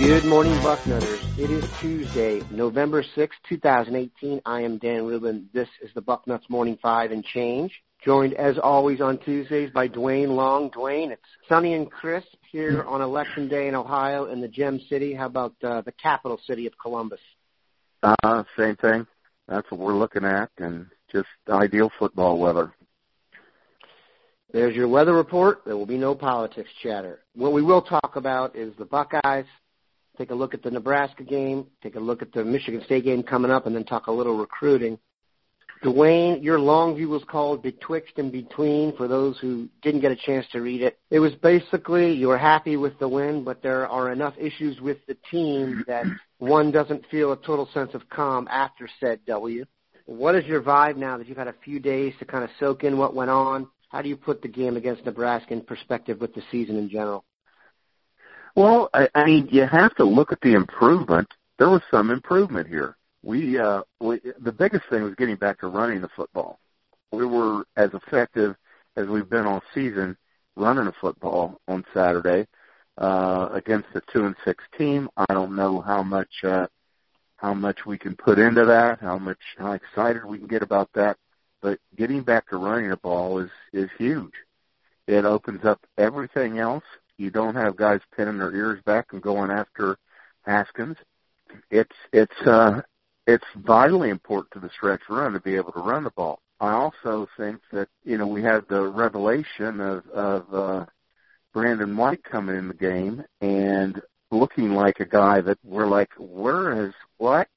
Good morning, Bucknutters. It is Tuesday, November sixth, two 2018. I am Dan Rubin. This is the Bucknuts Morning Five and Change. Joined, as always, on Tuesdays by Dwayne Long. Dwayne, it's sunny and crisp here on Election Day in Ohio in the Gem City. How about uh, the capital city of Columbus? Uh, same thing. That's what we're looking at, and just ideal football weather. There's your weather report. There will be no politics chatter. What we will talk about is the Buckeyes, take a look at the Nebraska game, take a look at the Michigan State game coming up, and then talk a little recruiting. Dwayne, your long view was called Betwixt and Between for those who didn't get a chance to read it. It was basically you were happy with the win, but there are enough issues with the team that one doesn't feel a total sense of calm after said W. What is your vibe now that you've had a few days to kind of soak in what went on? How do you put the game against Nebraska in perspective with the season in general? Well, I, I mean, you have to look at the improvement. There was some improvement here. We, uh, we, the biggest thing was getting back to running the football. We were as effective as we've been all season running the football on Saturday uh, against the two and six team. I don't know how much uh, how much we can put into that, how much how excited we can get about that. But getting back to running the ball is is huge. It opens up everything else you don't have guys pinning their ears back and going after Haskins. It's it's uh it's vitally important to the stretch run to be able to run the ball. I also think that you know we had the revelation of of uh, Brendon White coming in the game and looking like a guy that we're like, where is what?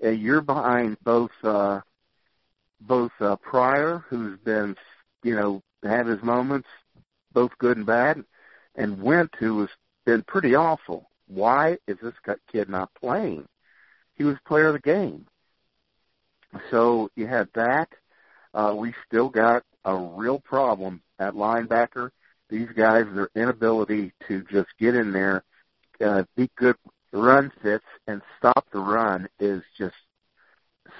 You're behind both uh, both uh, Pryor, who's been you know had his moments, both good and bad, and Wint, who has been pretty awful. Why is this kid not playing? He was player of the game. So you had that. Uh, we still got a real problem at linebacker. These guys, their inability to just get in there, uh, be good run fits, and stop the run is just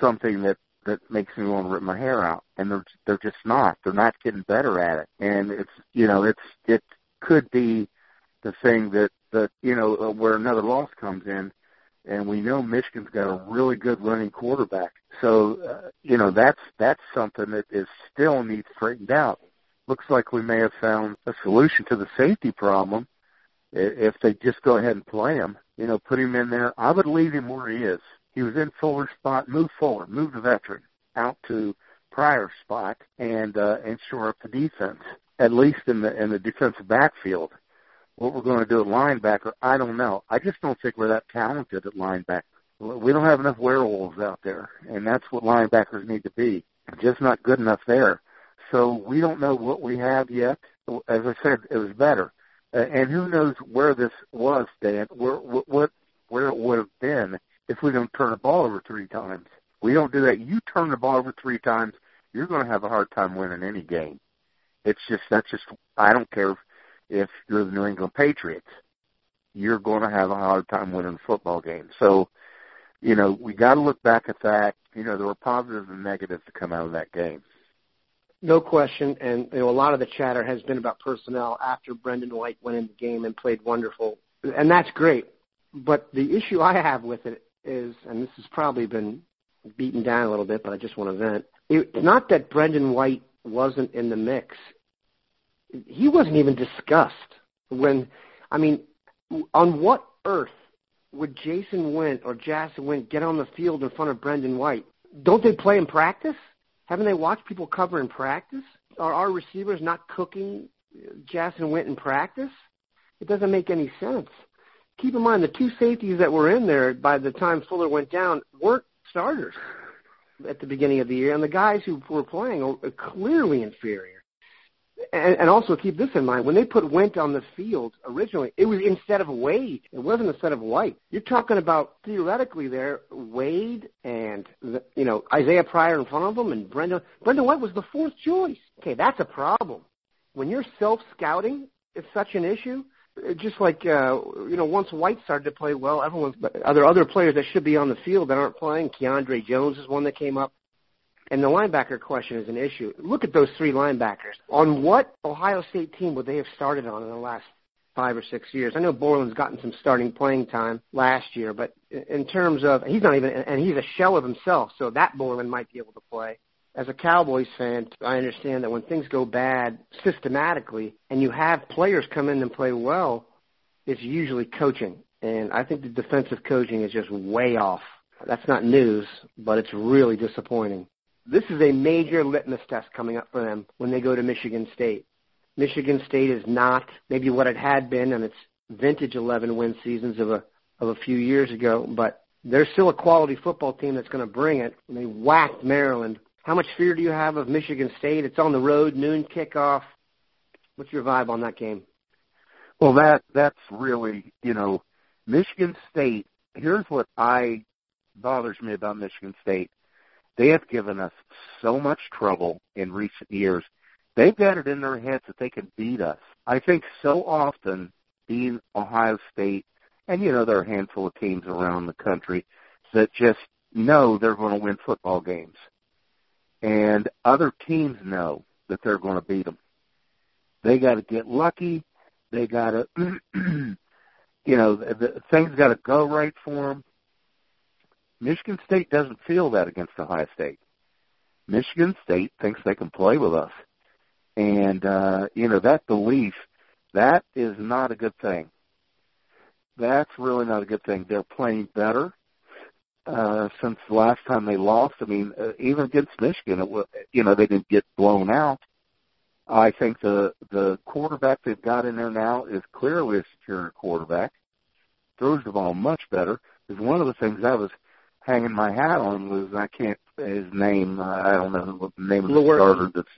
something that that makes me want to rip my hair out. And they're they're just not. They're not getting better at it. And it's you know it's it could be the thing that that you know where another loss comes in, and we know Michigan's got a really good running quarterback. So uh, you know that's that's something that is still needs straightened out. Looks like we may have found a solution to the safety problem if they just go ahead and play him. You know, put him in there. I would leave him where he is. He was in Fuller's spot. Move forward. Move the veteran out to Pryor spot and uh, and shore up the defense at least in the in the defensive backfield. What we're going to do at linebacker, I don't know. I just don't think we're that talented at linebacker. We don't have enough werewolves out there, and that's what linebackers need to be. Just not good enough there. So we don't know what we have yet. As I said, it was better, uh, and who knows where this was, Dan? Where what where it would have been if we don't turn the ball over three times. We don't do that. You turn the ball over three times, you're going to have a hard time winning any game. It's just that's just I don't care if, if you're the New England Patriots, you're going to have a hard time winning football games. So, you know, we got to look back at that. You know, there were positives and negatives to come out of that game. No question, and you know, a lot of the chatter has been about personnel after Brendon White went in the game and played wonderful, and that's great. But the issue I have with it is, and this has probably been beaten down a little bit, but I just want to vent. It's not that Brendon White wasn't in the mix. He wasn't even discussed when, I mean, on what earth would Jahsen Wint or Jahsen Wint get on the field in front of Brendon White? Don't they play in practice? Haven't they watched people cover in practice? Are our receivers not cooking Jahsen Wint in practice? It doesn't make any sense. Keep in mind the two safeties that were in there by the time Fuller went down weren't starters at the beginning of the year, and the guys who were playing are clearly inferior. And, and also keep this in mind: when they put Wint on the field originally, it was instead of Wade. It wasn't instead of White. You're talking about theoretically there Wade and the, you know Isaiah Pryor in front of them, and Brendon Brendon White was the fourth choice. Okay, that's a problem. When you're self scouting, it's such an issue. just like uh, you know, once White started to play well, everyone's are there other players that should be on the field that aren't playing? Keandre Jones is one that came up. And the linebacker question is an issue. Look at those three linebackers. On what Ohio State team would they have started on in the last five or six years? I know Borland's gotten some starting playing time last year, but in terms of he's not even and he's a shell of himself, so that Borland might be able to play as a Cowboys fan, I understand that when things go bad systematically and you have players come in and play well, it's usually coaching. And I think the defensive coaching is just way off. That's not news, but it's really disappointing. This is a major litmus test coming up for them when they go to Michigan State. Michigan State is not maybe what it had been in its vintage 11 win seasons of a of a few years ago, but they're still a quality football team that's going to bring it. And they whacked Maryland how much fear do you have of Michigan State? It's on the road, noon kickoff. What's your vibe on that game? Well, that that's really you know, Michigan State. Here's what I bothers me about Michigan State. They have given us so much trouble in recent years. They've got it in their heads that they can beat us. I think so often being Ohio State, and you know there are a handful of teams around the country that just know they're going to win football games and other teams know that they're going to beat them. They got to get lucky. They got to, you know, the, the, things got to go right for them. Michigan State doesn't feel that against Ohio State. Michigan State thinks they can play with us, and uh, you know that belief that is not a good thing. That's really not a good thing. They're playing better uh, since the last time they lost. I mean, uh, even against Michigan, it was, you know, they didn't get blown out. I think the the quarterback they've got in there now is clearly a superior quarterback. Throws the ball much better. Is one of the things I was hanging my hat on was I can't his name. Uh, I don't know what the name of the starter. That's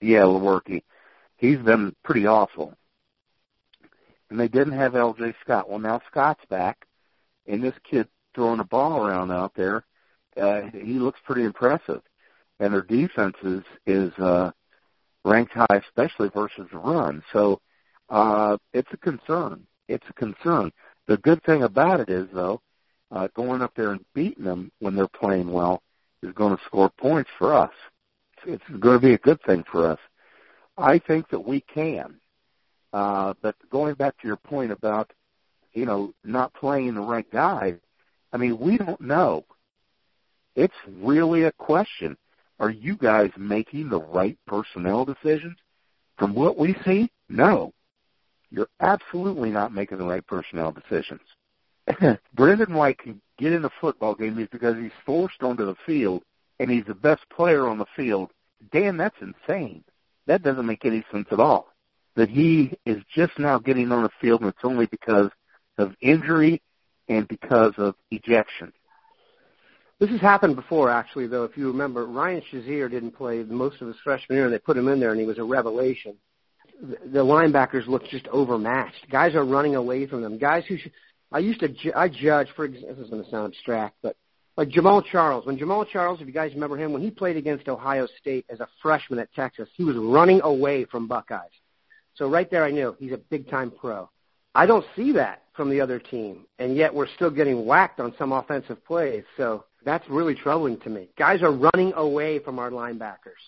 yeah, Lewerke. He's been pretty awful. And they didn't have L.J. Scott. Well, now Scott's back, and this kid throwing the ball around out there, uh, he looks pretty impressive. And their defense is is uh, ranked high, especially versus the run. So uh, it's a concern. It's a concern. The good thing about it is, though, uh, going up there and beating them when they're playing well is going to score points for us. It's, it's going to be a good thing for us. I think that we can. Uh, but going back to your point about, you know, not playing the right guy, I mean, we don't know. It's really a question. Are you guys making the right personnel decisions? From what we see, no. You're absolutely not making the right personnel decisions. Brendon White can get in a football game is because he's forced onto the field and he's the best player on the field. Dan, that's insane. That doesn't make any sense at all. That he is just now getting on the field and it's only because of injury and because of ejection. This has happened before, actually, though. If you remember, Ryan Shazier didn't play most of his freshman year, and they put him in there, and he was a revelation. The linebackers looked just overmatched. Guys are running away from them. Guys who should, I used to ju- I judge for this is going to sound abstract, but like Jamaal Charles. When Jamaal Charles, if you guys remember him, when he played against Ohio State as a freshman at Texas, he was running away from Buckeyes. So right there, I knew he's a big time pro. I don't see that from the other team, and yet we're still getting whacked on some offensive plays. So that's really troubling to me. Guys are running away from our linebackers.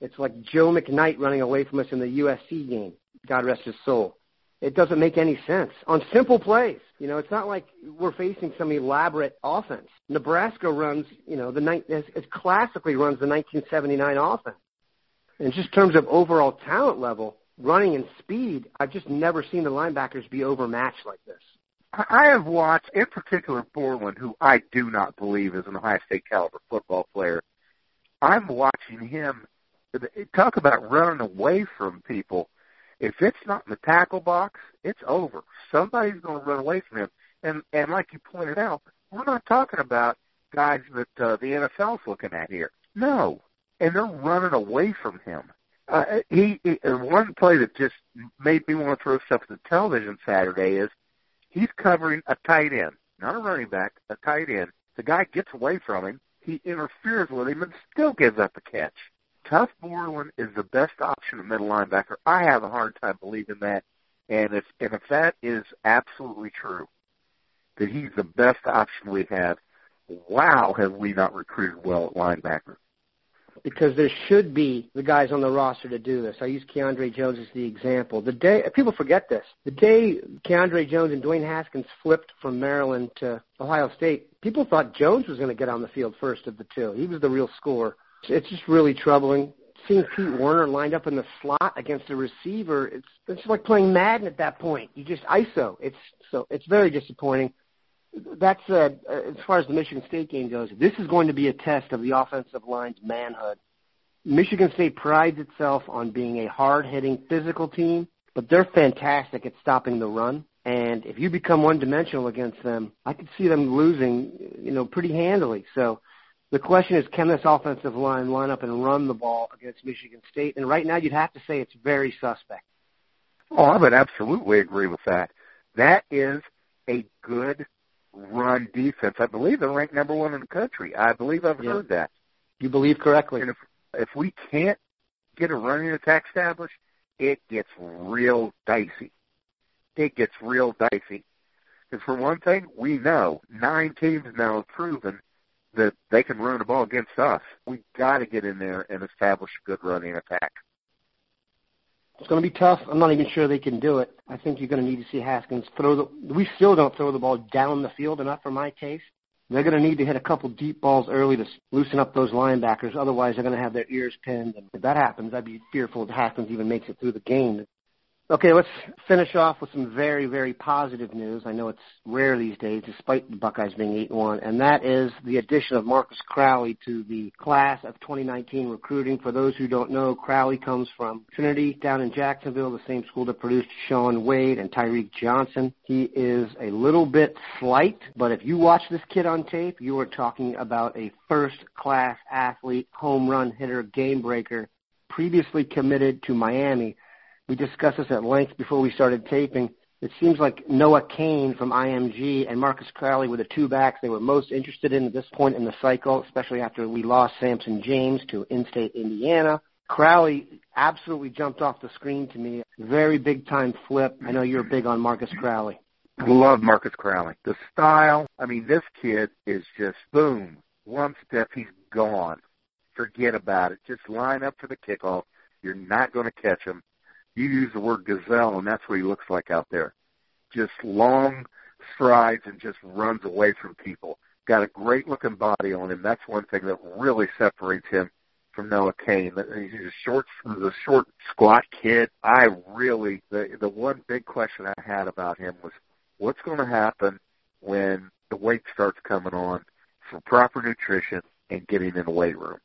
It's like Joe McKnight running away from us in the USC game. God rest his soul. It doesn't make any sense on simple plays. You know, it's not like we're facing some elaborate offense. Nebraska runs, you know, the it classically runs the 1979 offense. In just terms of overall talent level, running and speed, I've just never seen the linebackers be overmatched like this. I have watched, in particular, Borland, who I do not believe is an Ohio State caliber football player. I'm watching him talk about running away from people. If it's not in the tackle box, it's over. Somebody's going to run away from him. And and like you pointed out, we're not talking about guys that uh, the NFL's looking at here. No, and they're running away from him. Uh, he, he one play that just made me want to throw stuff at the television Saturday is he's covering a tight end, not a running back, a tight end. The guy gets away from him, he interferes with him, and still gives up the catch. Tuf Borland is the best option at middle linebacker. I have a hard time believing that And if and if that is absolutely true, that he's the best option we have, wow, have we not recruited well at linebacker? because there should be the guys on the roster to do this. I use Keandre Jones as the example. The day people forget this, the day Keandre Jones and Dwayne Haskins flipped from Maryland to Ohio State, people thought Jones was going to get on the field first of the two. He was the real scorer. It's just really troubling. Seeing Pete Werner lined up in the slot against a receiver, it's it's like playing Madden at that point. You just ISO. It's so it's very disappointing that's uh, as far as the Michigan State game goes. This is going to be a test of the offensive line's manhood. Michigan State prides itself on being a hard-hitting, physical team, but they're fantastic at stopping the run. And if you become one-dimensional against them, I could see them losing, you know, pretty handily. So the question is, can this offensive line line up and run the ball against Michigan State? And right now, you'd have to say it's very suspect. Oh, I would absolutely agree with that. That is a good run defense. I believe they're ranked number one in the country. I believe I've yeah. heard that. You believe correctly. And if if we can't get a running attack established, it gets real dicey. It gets real dicey. Because for one thing, we know nine teams now have proven that they can run the ball against us. We've got to get in there and establish a good running attack. It's going to be tough. I'm not even sure they can do it. I think you're going to need to see Haskins throw the. We still don't throw the ball down the field enough for my taste. They're going to need to hit a couple deep balls early to loosen up those linebackers. Otherwise, they're going to have their ears pinned. And if that happens, I'd be fearful if Haskins even makes it through the game. Okay, let's finish off with some very, very positive news. I know it's rare these days, despite the Buckeyes being 8 1, and that is the addition of Marcus Crowley to the class of 2019 recruiting. For those who don't know, Crowley comes from Trinity down in Jacksonville, the same school that produced Shaun Wade and Tyreke Johnson. He is a little bit slight, but if you watch this kid on tape, you are talking about a first class athlete, home run hitter, game breaker, previously committed to Miami we discussed this at length before we started taping. It seems like Noah Cain from IMG and Marcus Crowley were the two backs they were most interested in at this point in the cycle, especially after we lost Sampson James to in-state Indiana. Crowley absolutely jumped off the screen to me. Very big time flip. I know you're big on Marcus Crowley. Love Marcus Crowley. The style, I mean, this kid is just boom. One step, he's gone. Forget about it. Just line up for the kickoff. You're not going to catch him you use the word gazelle, and that's what he looks like out there. Just long strides and just runs away from people. Got a great looking body on him. That's one thing that really separates him from Noah Cain. He's a short, the short, squat kid. I really the the one big question I had about him was what's going to happen when the weight starts coming on for proper nutrition and getting in the weight room.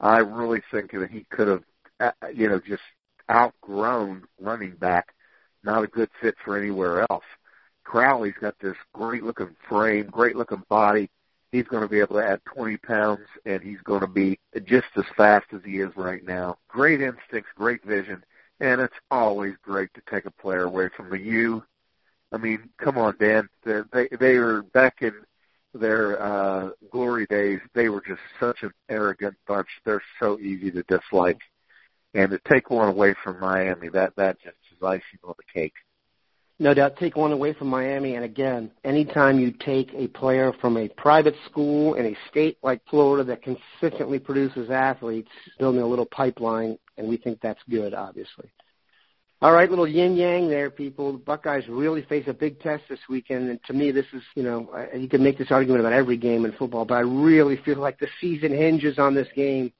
I really think that he could have, uh, you know, just outgrown running back, not a good fit for anywhere else. Crowley's got this great looking frame, great looking body. He's going to be able to add 20 pounds, and he's going to be just as fast as he is right now. Great instincts, great vision, and it's always great to take a player away from the U. I mean, come on, Dan. They're, they they were back in their uh, glory days. They were just such an arrogant bunch. They're so easy to dislike. And to take one away from Miami, that that just is icing on the cake. No doubt, take one away from Miami. And again, anytime you take a player from a private school in a state like Florida that consistently produces athletes, building a little pipeline, and we think that's good, obviously. All right, little yin yang there, people. The Buckeyes really face a big test this weekend, and to me, this is, you know, you can make this argument about every game in football, but I really feel like the season hinges on this game.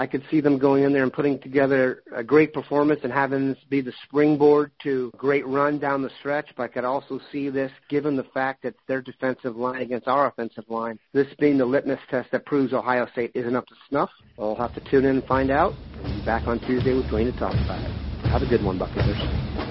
I could see them going in there and putting together a great performance and having this be the springboard to a great run down the stretch. But I could also see this, given the fact that their defensive line against our offensive line, this being the litmus test that proves Ohio State isn't up to snuff. We'll have to tune in and find out. We'll be back on Tuesday with Dwayne to talk about it. Have a good one, Buccaneers.